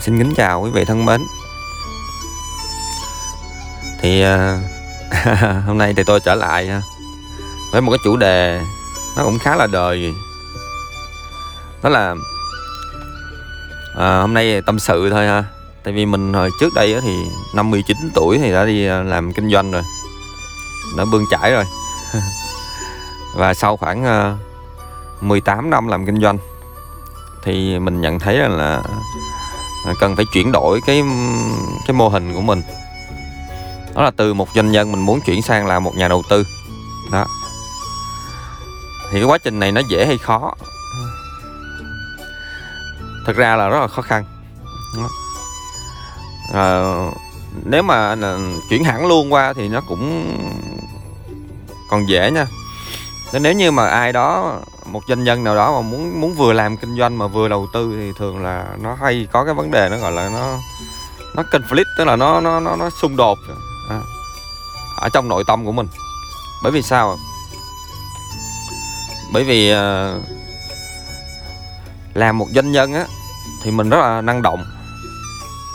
xin kính chào quý vị thân mến. Thì ờ, hôm nay thì tôi trở lại ờ, với một cái chủ đề nó cũng khá là đời. Đó là à, hôm nay tâm sự thôi ha. Tại vì mình hồi trước đây thì 59 tuổi thì đã đi làm kinh doanh rồi. Đã bươn chải rồi. Và sau khoảng 18 năm làm kinh doanh thì mình nhận thấy là cần phải chuyển đổi cái cái mô hình của mình. Đó là từ một doanh nhân mình muốn chuyển sang là một nhà đầu tư. Đó. Thì cái quá trình này nó dễ hay khó? Thực ra là rất là khó khăn. Đó. À, nếu mà chuyển hẳn luôn qua thì nó cũng còn dễ nha. Nên nếu như mà ai đó một doanh nhân nào đó mà muốn muốn vừa làm kinh doanh mà vừa đầu tư thì thường là nó hay có cái vấn đề nó gọi là nó nó conflict tức là nó nó nó nó xung đột. À, ở trong nội tâm của mình. Bởi vì sao bởi vì à, làm một doanh nhân á thì mình rất là năng động.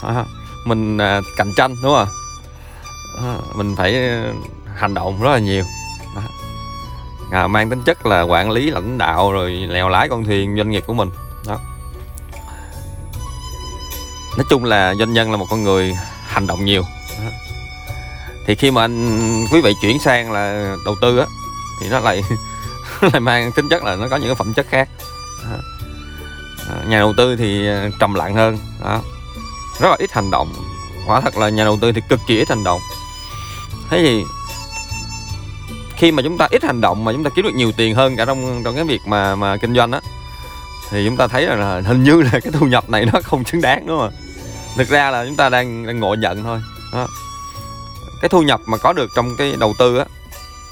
À, mình à, cạnh tranh đúng không à, mình phải ờ, hành động rất là nhiều à, mang tính chất là quản lý lãnh đạo rồi lèo lái con thuyền doanh nghiệp của mình. Đó. Nói chung là doanh nhân là một con người hành động nhiều. Đó. thì khi mà anh quý vị chuyển sang là đầu tư á thì nó lại lại mang tính chất là nó có những cái phẩm chất khác. Đó. À, nhà đầu tư thì à, trầm lặng hơn. Đó. Rất là ít hành động. Quả thật là nhà đầu tư thì cực kỳ ít hành động. Thế thì khi mà chúng ta ít hành động mà chúng ta kiếm được nhiều tiền hơn cả trong trong cái việc mà mà kinh doanh á, thì chúng ta thấy là hình như là cái thu nhập này nó không xứng đáng, đúng không thực ra là chúng ta đang đang ngộ nhận thôi, đó. cái thu nhập mà có được trong cái đầu tư á,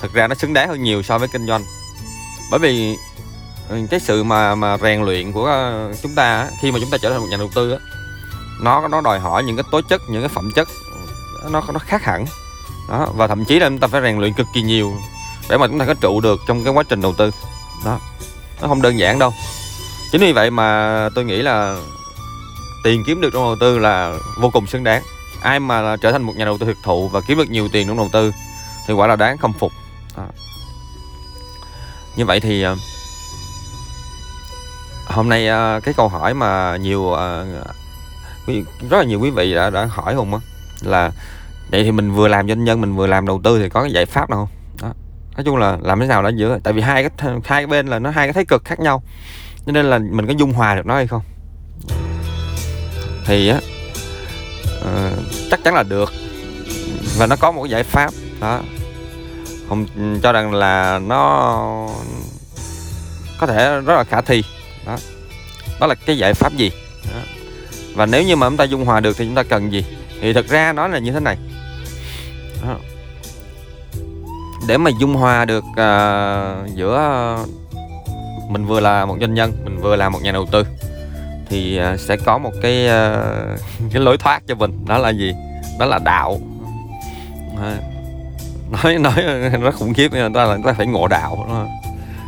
thực ra nó xứng đáng hơn nhiều so với kinh doanh. Bởi vì ừ, cái sự mà mà rèn luyện của ờ, chúng ta khi mà chúng ta trở thành một nhà đầu tư á, nó nó đòi hỏi những cái tố chất, những cái phẩm chất, nó nó khác hẳn, đó. Và thậm chí là chúng ta phải rèn luyện cực kỳ nhiều để mà chúng ta có trụ được trong cái quá trình đầu tư đó, nó không đơn giản đâu chính vì vậy mà tôi nghĩ là tiền kiếm được trong đầu tư là vô cùng xứng đáng ai mà là trở thành một nhà đầu tư thực thụ và kiếm được nhiều tiền trong đầu tư thì quả là đáng khâm phục đó. như vậy thì ờ, hôm nay ờ, cái câu hỏi mà nhiều ờ, rất là nhiều quý vị đã đã hỏi hùng á, là vậy thì mình vừa làm doanh nhân, mình vừa làm đầu tư thì có cái giải pháp nào không nói chung là làm thế nào đó giữa tại vì hai cái hai cái bên là nó hai cái thái cực khác nhau. Cho nên là mình có dung hòa được nó hay không? Thì á uh, chắc chắn là được. Và nó có một cái giải pháp đó. Không cho rằng là nó có thể rất là khả thi đó. Đó là cái giải pháp gì? Đó. và nếu như mà chúng ta dung hòa được thì chúng ta cần gì? Thì thực ra nó là như thế này. Đó để mà dung hòa được uh, giữa mình vừa là một doanh nhân mình vừa là một nhà đầu tư thì uh, sẽ có một cái uh, cái lối thoát cho mình. Đó là gì? Đó là đạo. À, nói nói nó khủng khiếp nhưng ta là chúng ta phải ngộ đạo. Đó.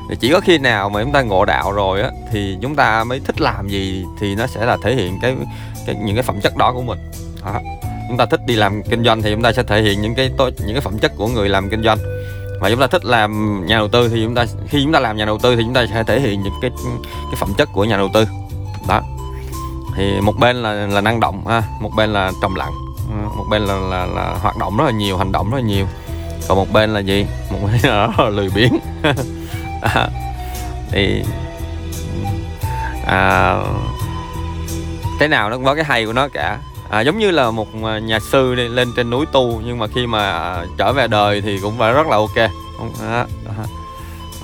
thì chỉ có khi nào mà chúng ta ngộ đạo rồi á thì chúng ta mới thích làm gì thì nó sẽ là thể hiện cái, cái những cái phẩm chất đó của mình. Đó. Chúng ta thích đi làm kinh doanh thì chúng ta sẽ thể hiện những cái những cái phẩm chất của người làm kinh doanh và chúng ta thích làm nhà đầu tư thì chúng ta khi chúng ta làm nhà đầu tư thì chúng ta sẽ thể hiện những cái cái phẩm chất của nhà đầu tư. Đó. Thì một bên là là năng động ha một bên là trầm lặng một bên là, là là hoạt động rất là nhiều hành động rất là nhiều. Còn một bên là gì? Một bên là rất là lười biếng. À, thì à, cái nào nó cũng có cái hay của nó cả. À, giống như là một nhà sư đi lên trên núi tu nhưng mà khi mà trở về đời thì cũng phải rất là ok không à, à,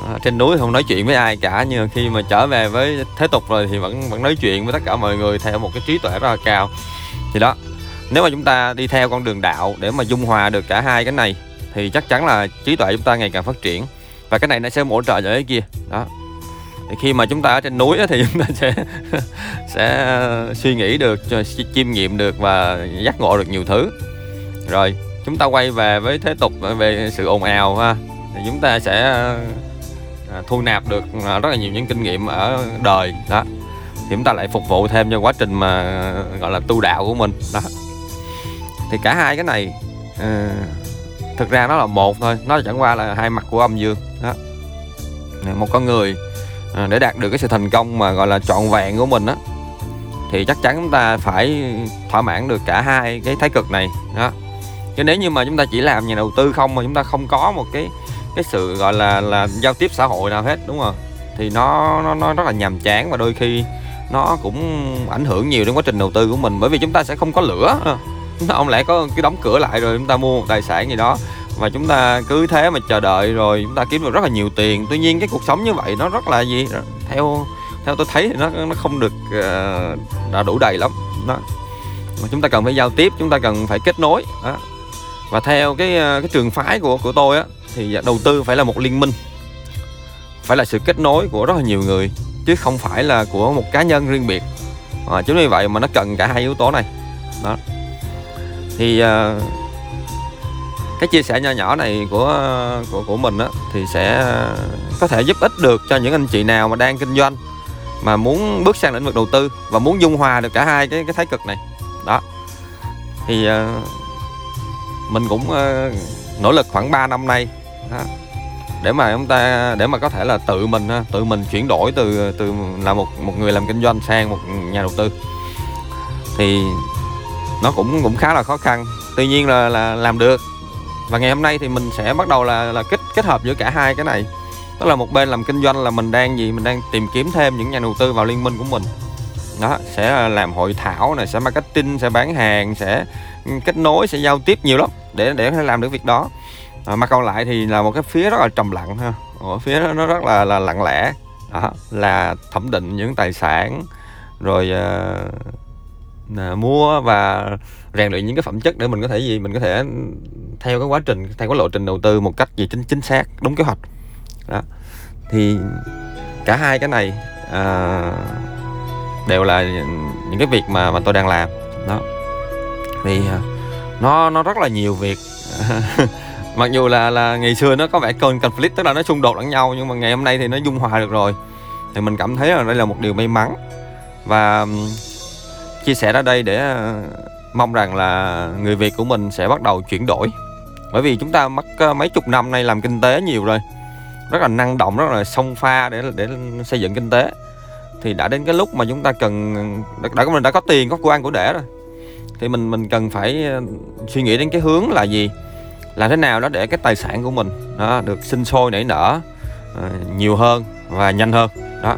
à, trên núi không nói chuyện với ai cả nhưng mà khi mà trở về với thế tục rồi thì vẫn vẫn nói chuyện với tất cả mọi người theo một cái trí tuệ rất là cao. Thì đó nếu mà chúng ta đi theo con đường đạo để mà dung hòa được cả hai cái này thì chắc chắn là trí tuệ chúng ta ngày càng phát triển. Và cái này nó sẽ hỗ trợ cho cái kia. Đó. Thì khi mà chúng ta ở trên núi thì chúng ta sẽ sẽ ờ, suy nghĩ được chiêm nghiệm được và giác ngộ được nhiều thứ. Rồi chúng ta quay về với thế tục ờ, về sự ồn ào ha thì chúng ta sẽ à, thu nạp được à, rất là nhiều những kinh nghiệm ở đời. Đó. Thì chúng ta lại phục vụ thêm cho quá trình mà gọi là tu đạo của mình. Đó. Thì cả hai cái này à, thực ra nó là một thôi nó chẳng qua là hai mặt của âm dương. Đó. Một con người à, để đạt được cái sự thành công mà gọi là trọn vẹn của mình á thì chắc chắn chúng ta phải thỏa mãn được cả hai cái thái cực này. Đó. Chứ nếu như mà chúng ta chỉ làm nhà đầu tư không mà chúng ta không có một cái cái sự gọi là là giao tiếp xã hội nào hết đúng không? Thì nó nó nó rất là nhàm chán và đôi khi nó cũng ảnh hưởng nhiều đến quá trình đầu tư của mình. Bởi vì chúng ta sẽ không có lửa. Ông lẽ có cái đóng cửa lại rồi chúng ta mua một tài sản gì đó và chúng ta cứ thế mà chờ đợi rồi chúng ta kiếm được rất là nhiều tiền. Tuy nhiên cái cuộc sống như vậy nó rất là gì? Theo theo tôi thấy thì nó nó không được uh, đã đủ đầy lắm. Đó. Mà chúng ta cần phải giao tiếp chúng ta cần phải kết nối. Đó. và theo cái ờ, cái trường phái của của tôi á thì à, đầu tư phải là một liên minh. Phải là sự kết nối của rất là nhiều người chứ không phải là của một cá nhân riêng biệt. À, chính vì vậy mà nó cần cả hai yếu tố này. Đó. Thì uh, cái chia sẻ nhỏ nhỏ này của của của mình á thì sẽ có thể giúp ích được cho những anh chị nào mà đang kinh doanh mà muốn bước sang lĩnh vực đầu tư và muốn dung hòa được cả hai cái cái thái cực này. Đó. Thì uh, mình cũng uh, nỗ lực khoảng 3 năm nay đó, để mà chúng ta để mà có thể là tự mình tự mình chuyển đổi từ từ là một một người làm kinh doanh sang một nhà đầu tư. Thì nó cũng cũng khá là khó khăn. Tuy nhiên là là làm được. Và ngày hôm nay thì mình sẽ bắt đầu là là kết kết hợp giữa cả hai cái này. Tức là một bên làm kinh doanh là mình đang gì? Mình đang tìm kiếm thêm những nhà đầu tư vào liên minh của mình. Đó sẽ làm hội thảo này sẽ marketing sẽ bán hàng sẽ kết nối sẽ giao tiếp nhiều lắm để để làm được việc đó à, mà còn lại thì là một cái phía rất là trầm lặng ha. Ở phía đó nó rất là là lặng lẽ. Đó là thẩm định những tài sản rồi uh, mua và rèn luyện những cái phẩm chất để mình có thể gì? Mình có thể theo cái quá trình theo cái lộ trình đầu tư một cách gì chính chính xác đúng kế hoạch. Đó. Thì cả hai cái này uh, đều là những cái việc mà mà tôi đang làm. Đó. Thì uh, nó nó rất là nhiều việc. mặc dù là là ngày xưa nó có vẻ cơn conflict tức là nó xung đột lẫn nhau nhưng mà ngày hôm nay thì nó dung hòa được rồi. Thì mình cảm thấy là đây là một điều may mắn. Và chia sẻ ra đây để ờ, mong rằng là người Việt của mình sẽ bắt đầu chuyển đổi. Bởi vì chúng ta mất ờ, mấy chục năm nay làm kinh tế nhiều rồi. Rất là năng động rất là song pha để để xây dựng kinh tế. Thì đã đến cái lúc mà chúng ta cần đã, đã mình đã có tiền có quan của để rồi. Thì mình mình cần phải ờ, suy nghĩ đến cái hướng là gì? Làm thế nào đó để cái tài sản của mình đó được sinh sôi nảy nở ờ, nhiều hơn và nhanh hơn. Đó.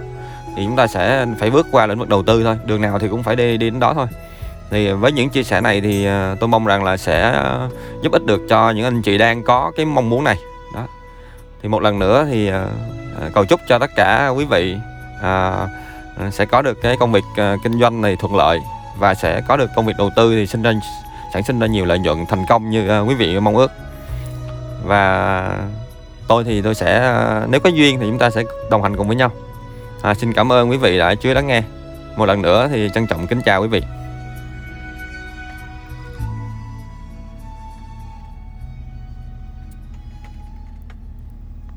Thì chúng ta sẽ phải bước qua lĩnh vực đầu tư thôi. Đường nào thì cũng phải đi đi đến đó thôi. Thì với những chia sẻ này thì ờ, tôi mong rằng là sẽ giúp ích được cho những anh chị đang có cái mong muốn này. Đó. Thì một lần nữa thì ờ, cầu chúc cho tất cả quý vị à, sẽ có được cái công việc kinh doanh này thuận lợi và sẽ có được công việc đầu tư thì sinh ra sản sinh ra nhiều lợi nhuận thành công như ờ, quý vị mong ước. Và tôi thì tôi sẽ ờ, nếu có duyên thì chúng ta sẽ đồng hành cùng với nhau. À, xin cảm ơn quý vị đã chú ý lắng nghe. Một lần nữa thì trân trọng kính chào quý vị.